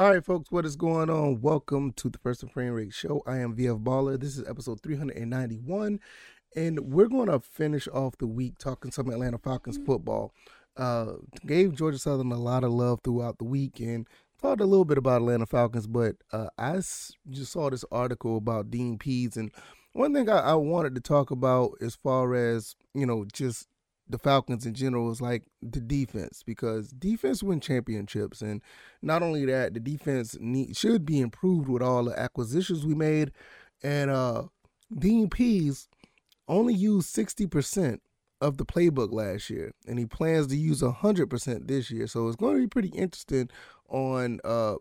All right, folks, what is going on? Welcome to the First and Frame Rate Show. I am VF Baller. This is episode 391, and we're going to finish off the week talking some Atlanta Falcons football. Uh, gave Georgia Southern a lot of love throughout the week and talked a little bit about Atlanta Falcons, but uh, I s- just saw this article about Dean Pees, and one thing I, I wanted to talk about as far as, you know, just the Falcons in general is like the defense because defense win championships, and not only that, the defense need, should be improved with all the acquisitions we made. And uh, Dean Pees only used sixty percent of the playbook last year, and he plans to use hundred percent this year. So it's going to be pretty interesting on uh,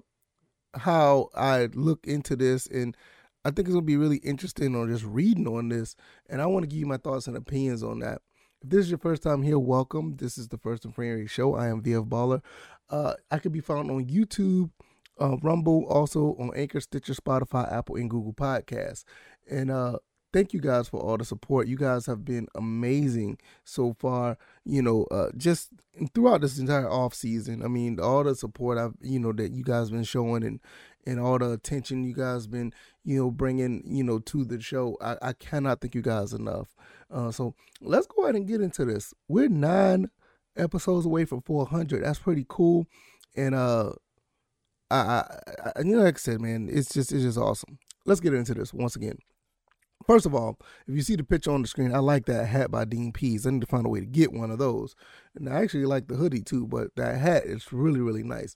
how I look into this and. I think it's gonna be really interesting on just reading on this, and I want to give you my thoughts and opinions on that. If this is your first time here, welcome. This is the First and Rate Show. I am VF Baller. Uh, I can be found on YouTube, uh, Rumble, also on Anchor, Stitcher, Spotify, Apple, and Google Podcasts. And uh, thank you guys for all the support. You guys have been amazing so far. You know, uh, just throughout this entire off season. I mean, all the support I've you know that you guys been showing and and all the attention you guys been you know bringing you know to the show. I, I cannot thank you guys enough. Uh, so let's go ahead and get into this. We're nine episodes away from 400. That's pretty cool. And uh, I, I, I you know, like I said, man, it's just it's just awesome. Let's get into this once again. First of all, if you see the picture on the screen, I like that hat by Dean Pees. I need to find a way to get one of those. And I actually like the hoodie too, but that hat is really, really nice.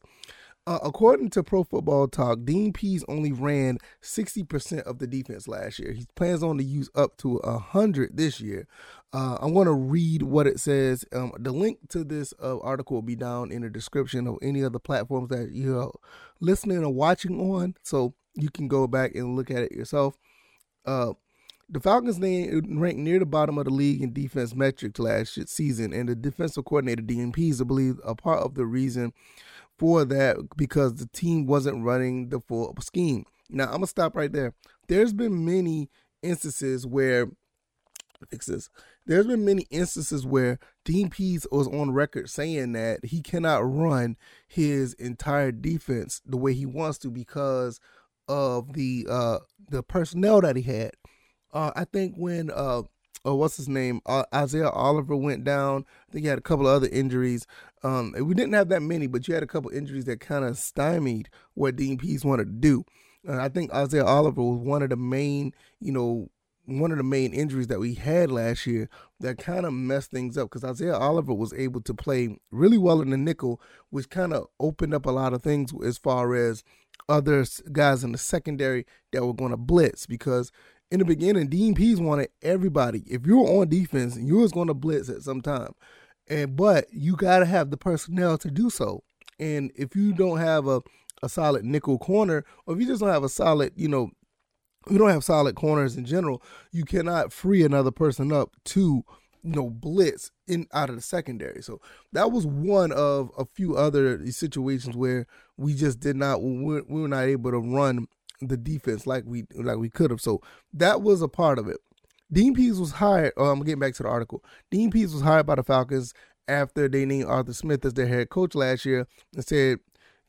Uh, according to Pro Football Talk, Dean Pees only ran 60% of the defense last year. He plans on to use up to 100 this year. Uh, I'm going to read what it says. Um, the link to this uh, article will be down in the description of any of the platforms that you're listening or watching on, so you can go back and look at it yourself. Uh, the Falcons ranked near the bottom of the league in defense metrics last season, and the defensive coordinator, Dean Pees, I believe a part of the reason for that because the team wasn't running the full scheme. Now, I'm going to stop right there. There's been many instances where fix this. There's been many instances where Dean Pees was on record saying that he cannot run his entire defense the way he wants to because of the uh the personnel that he had. Uh I think when uh oh, what's his name? Uh, Isaiah Oliver went down. I think he had a couple of other injuries. Um, we didn't have that many, but you had a couple injuries that kind of stymied what Dean Pees wanted to do. And I think Isaiah Oliver was one of the main, you know, one of the main injuries that we had last year that kind of messed things up because Isaiah Oliver was able to play really well in the nickel, which kind of opened up a lot of things as far as other guys in the secondary that were going to blitz because in the beginning, Dean Pees wanted everybody. If you were on defense, you was going to blitz at some time, and but you got to have the personnel to do so. And if you don't have a a solid nickel corner, or if you just don't have a solid, you know, you don't have solid corners in general, you cannot free another person up to you know blitz in out of the secondary. So that was one of a few other situations where we just did not we were not able to run the defense like we like we could have. So that was a part of it. Dean Pees was hired. Oh, I'm getting back to the article. Dean Pees was hired by the Falcons after they named Arthur Smith as their head coach last year and said,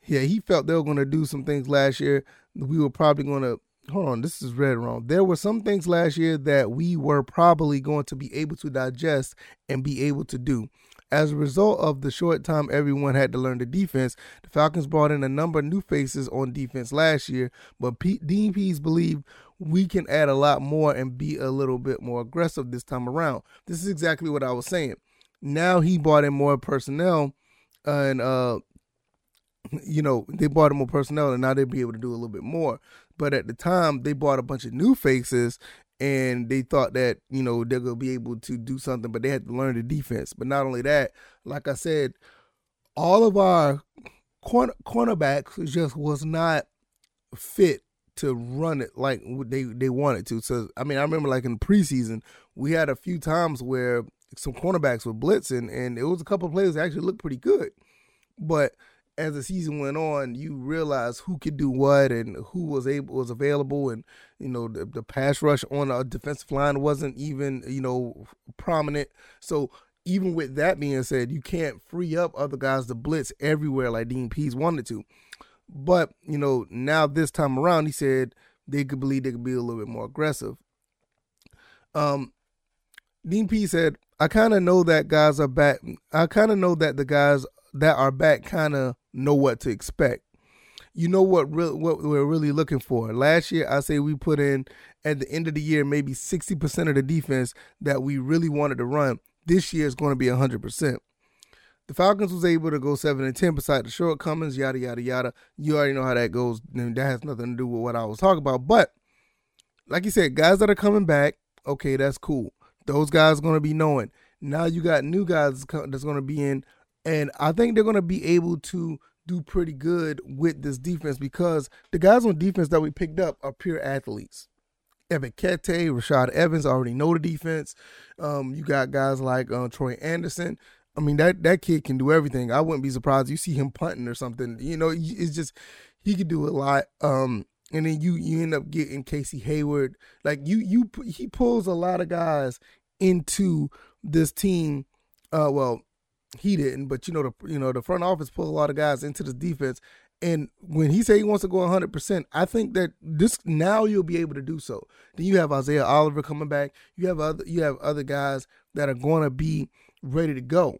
yeah, he felt they were going to do some things last year. We were probably going to hold on, this is read wrong. There were some things last year that we were probably going to be able to digest and be able to do. As a result of the short time everyone had to learn the defense, the Falcons brought in a number of new faces on defense last year, but P- Dean Pees believe we can add a lot more and be a little bit more aggressive this time around. This is exactly what I was saying. Now he brought in more personnel and uh you know, they bought more personnel and now they'll be able to do a little bit more. But at the time, they bought a bunch of new faces and they thought that, you know, they're to be able to do something, but they had to learn the defense. But not only that, like I said, all of our corner, cornerbacks just was not fit to run it like they, they wanted to. So, I mean, I remember like in preseason, we had a few times where some cornerbacks were blitzing and it was a couple players that actually looked pretty good. But as the season went on, you realize who could do what and who was able was available, and you know the, the pass rush on a defensive line wasn't even you know prominent. So even with that being said, you can't free up other guys to blitz everywhere like Dean Pees wanted to. But you know, now this time around, he said they could believe they could be a little bit more aggressive. Um, Dean Pees said, "I kind of know that guys are back. I kind of know that the guys that are back kind of know what to expect. You know what real what we're really looking for. Last year, I say we put in at the end of the year maybe sixty percent of the defense that we really wanted to run. This year is going to be hundred percent." The Falcons was able to go seven and ten beside the shortcomings, yada yada yada. You already know how that goes. that has nothing to do with what I was talking about. But like you said, guys that are coming back, okay, that's cool. Those guys are going to be knowing. Now you got new guys that's going to be in, and I think they're going to be able to do pretty good with this defense because the guys on defense that we picked up are pure athletes. Evan Kete, Rashaan Evans already know the defense. Um, you got guys like uh, Troy Andersen I mean that that kid can do everything. I wouldn't be surprised you see him punting or something. You know, it's just he could do a lot. Um, and then you you end up getting Casey Hayward. Like you you he pulls a lot of guys into this team. Uh, well, he didn't, but you know the you know the front office pulled a lot of guys into the defense. And when he said he wants to go 100%, I think that this now you'll be able to do so. Then you have Isaiah Oliver coming back. You have other you have other guys that are going to be ready to go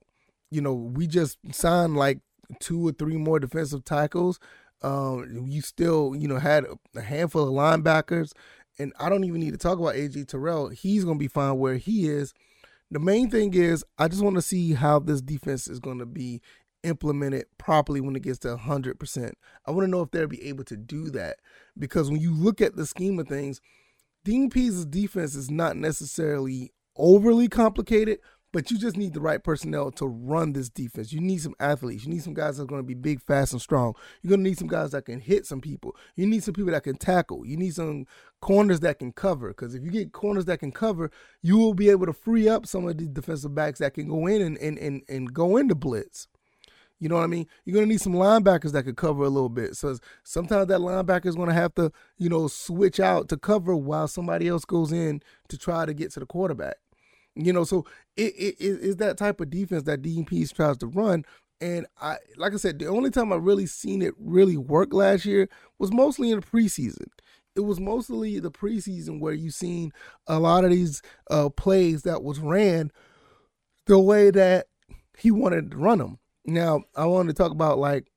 you know, we just signed like two or three more defensive tackles. Um, you still, you know, had a handful of linebackers, and I don't even need to talk about AJ Terrell. He's gonna be fine where he is. The main thing is, I just want to see how this defense is going to be implemented properly when it gets to 100%. I want to know if they'll be able to do that because when you look at the scheme of things, Dean Pees' defense is not necessarily overly complicated, but you just need the right personnel to run this defense. You need some athletes. You need some guys that are going to be big, fast, and strong. You're going to need some guys that can hit some people. You need some people that can tackle. You need some corners that can cover. Because if you get corners that can cover, you will be able to free up some of these defensive backs that can go in and, and, and, and go into blitz. You know what I mean? You're going to need some linebackers that could cover a little bit. So sometimes that linebacker is going to have to, you know, switch out to cover while somebody else goes in to try to get to the quarterback. You know, so it, it, is that type of defense that Pees tries to run. And I, like I said, the only time I really seen it really work last year was mostly in the preseason. It was mostly the preseason where you seen a lot of these uh, plays that was ran the way that he wanted to run them. Now I wanted to talk about like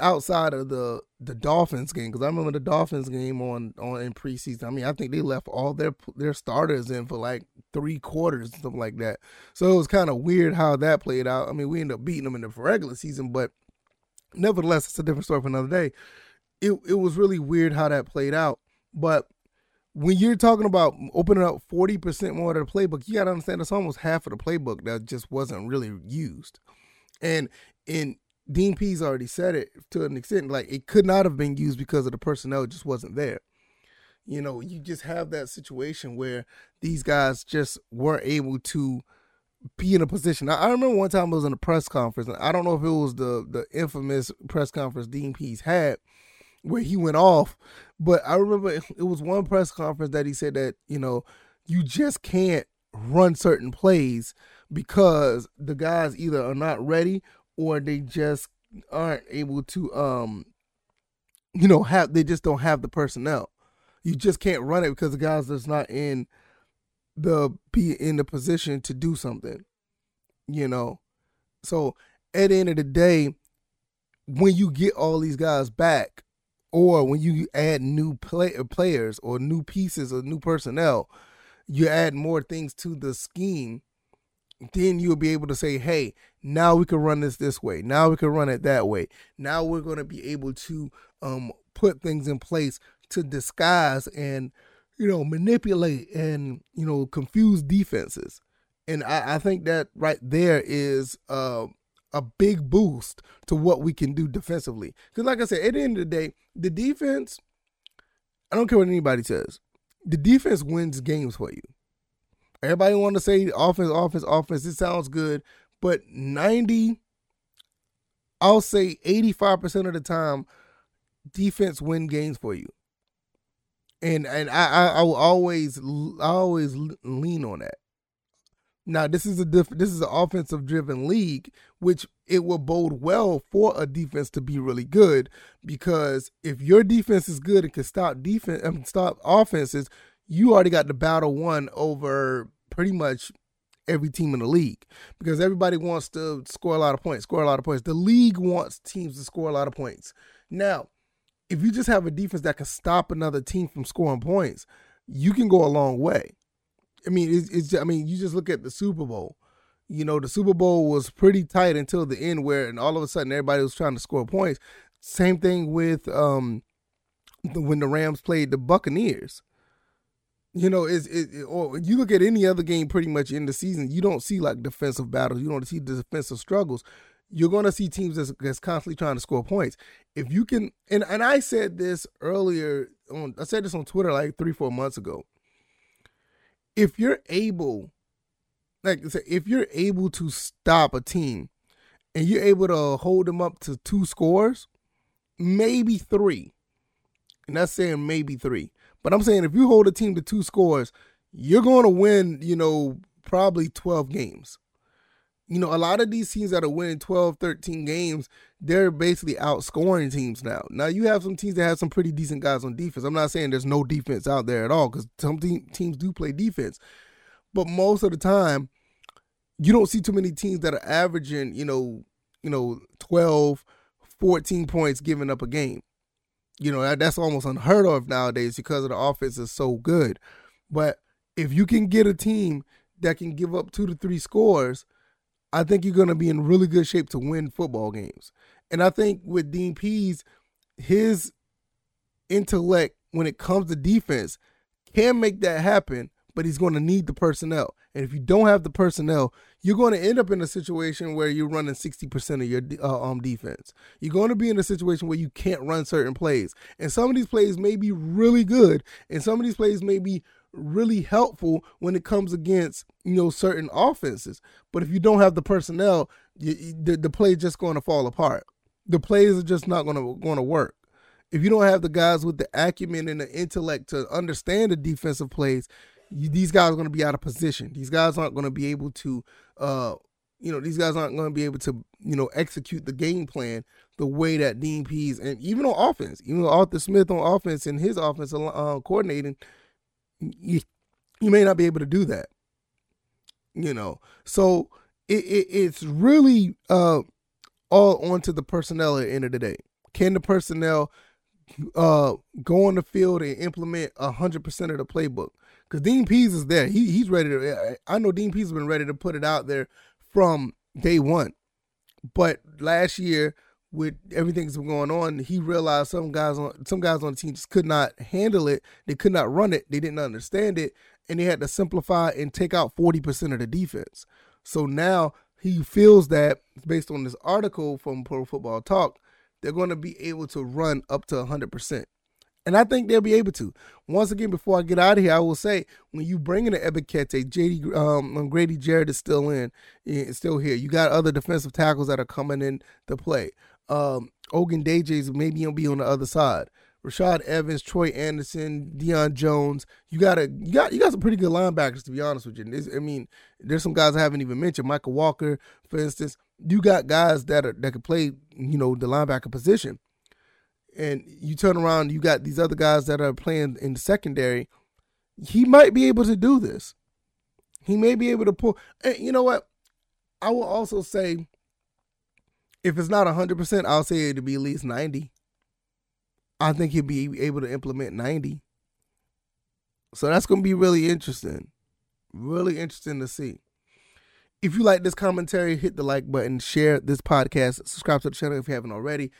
outside of the the Dolphins game because I remember the Dolphins game on on in preseason. I mean, I think they left all their their starters in for like three quarters something like that. So it was kind of weird how that played out. I mean, we ended up beating them in the regular season, but nevertheless, it's a different story for another day. It it was really weird how that played out, but when you're talking about opening up 40% more of the playbook, you got to understand it's almost half of the playbook that just wasn't really used. And in Dean Pees already said it to an extent. Like it could not have been used because of the personnel just wasn't there. You know, you just have that situation where these guys just weren't able to be in a position. I, I remember one time I was in a press conference, and I don't know if it was the the infamous press conference Dean Pees had where he went off, but I remember it was one press conference that he said that, you know, you just can't run certain plays because the guys either are not ready or they just aren't able to um you know have they just don't have the personnel. You just can't run it because the guys that's not in the be in the position to do something you know? So at the end of the day when you get all these guys back or when you add new play, players or new pieces or new personnel you add more things to the scheme then you'll be able to say, hey, now we can run this this way. Now we can run it that way. Now we're going to be able to um, put things in place to disguise and, you know, manipulate and, you know, confuse defenses. And I, I think that right there is uh, a big boost to what we can do defensively. Because, like I said, at the end of the day, the defense, I don't care what anybody says, the defense wins games for you. Everybody want to say offense, offense, offense. It sounds good, but 90, I'll say 85% of the time, defense win games for you. And and I I, I will always I always lean on that. Now this is a diff- this is an offensive driven league, which it will bode well for a defense to be really good because if your defense is good and can stop defense and um, stop offenses, you already got the battle won over pretty much every team in the league because everybody wants to score a lot of points, score a lot of points. The league wants teams to score a lot of points. Now, if you just have a defense that can stop another team from scoring points, you can go a long way. I mean, it's, it's I mean, you just look at the Super Bowl. You know, the Super Bowl was pretty tight until the end, where and all of a sudden everybody was trying to score points. Same thing with um when the Rams played the Buccaneers. You know, is it, or you look at any other game pretty much in the season, you don't see like defensive battles, you don't see defensive struggles. You're going to see teams that's, that's constantly trying to score points. If you can, and and I said this earlier on, I said this on Twitter like three four months ago if you're able, like if you're able to stop a team and you're able to hold them up to two scores, maybe three. And that's saying maybe three. But I'm saying if you hold a team to two scores, you're going to win, you know, probably 12 games. You know, a lot of these teams that are winning 12, 13 games, they're basically outscoring teams now. Now, you have some teams that have some pretty decent guys on defense. I'm not saying there's no defense out there at all because some te- teams do play defense. But most of the time, you don't see too many teams that are averaging, you know, you know, 12, 14 points giving up a game. You know, that's almost unheard of nowadays because of the offense is so good. But if you can get a team that can give up two to three scores, I think you're going to be in really good shape to win football games. And I think with Dean Pees, his intellect when it comes to defense can make that happen, but he's going to need the personnel. And if you don't have the personnel, you're going to end up in a situation where you're running 60% of your uh, um defense. You're going to be in a situation where you can't run certain plays. And some of these plays may be really good, and some of these plays may be really helpful when it comes against you know certain offenses. But if you don't have the personnel, you, the the play just going to fall apart. The plays are just not going to going to work. If you don't have the guys with the acumen and the intellect to understand the defensive plays, these guys are going to be out of position. These guys aren't going to be able to, uh, you know, these guys aren't going to be able to, you know, execute the game plan the way that Dean Pees and even on offense, even Arthur Smith on offense and his offense uh, coordinating you, you may not be able to do that. You know, so it, it it's really uh, all onto the personnel at the end of the day. Can the personnel uh, go on the field and implement hundred percent of the playbook? Because Dean Pees is there. He he's ready to. I know Dean Pees has been ready to put it out there from day one. But last year with everything that's been going on, he realized some guys on some guys on the team just could not handle it. They could not run it. They didn't understand it, and they had to simplify and take out forty percent of the defense. So now he feels that based on this article from Pro Football Talk, they're going to be able to run up to hundred percent. And I think they'll be able to. Once again, before I get out of here, I will say when you bring in an Ebiketie, JD um, Grady Jarrett is still in, is still here. You got other defensive tackles that are coming in to play um, Ogundeji's maybe he'll be on the other side. Rashaan Evans, Troy Andersen, Deion Jones. You got a you got you got some pretty good linebackers to be honest with you. I mean, there's some guys I haven't even mentioned. Mykal Walker, for instance. You got guys that are that can play, you know, the linebacker position. And you turn around, you got these other guys that are playing in the secondary. He might be able to do this. He may be able to pull. And you know what? I will also say if it's not 100%, I'll say it'll be at least 90. I think he'll be able to implement 90. So that's going to be really interesting. Really interesting to see. If you like this commentary, hit the like button, share this podcast, subscribe to the channel if you haven't already.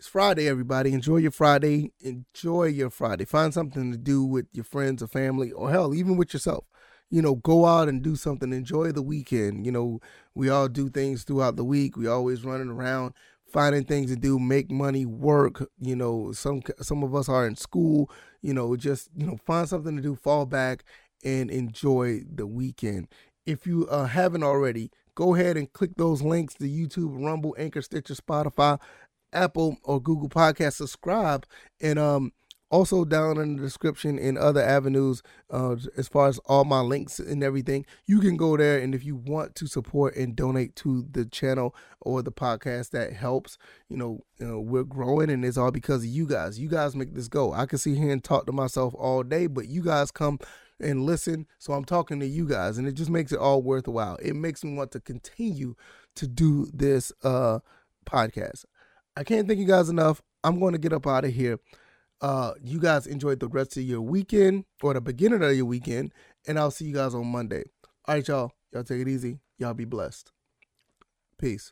It's Friday, everybody. Enjoy your Friday. Enjoy your Friday. Find something to do with your friends or family, or hell, even with yourself you know, go out and do something, enjoy the weekend. You know, we all do things throughout the week. We always running around finding things to do, make money, work. You know, some some of us are in school. You know, just you know, find something to do, fall back, and enjoy the weekend. If you uh, haven't already, go ahead and click those links to YouTube, Rumble, Anchor, Stitcher, Spotify, Apple, or Google Podcast. Subscribe and um Also, down in the description in other avenues, uh, as far as all my links and everything, you can go there. And if you want to support and donate to the channel or the podcast, that helps. You know, you know, we're growing, and it's all because of you guys. You guys make this go. I can sit here and talk to myself all day, but you guys come and listen. So I'm talking to you guys, and it just makes it all worthwhile. It makes me want to continue to do this uh, podcast. I can't thank you guys enough. I'm going to get up out of here. Uh, you guys enjoy the rest of your weekend or the beginning of your weekend, and I'll see you guys on Monday. All right, y'all. Y'all take it easy. Y'all be blessed. Peace.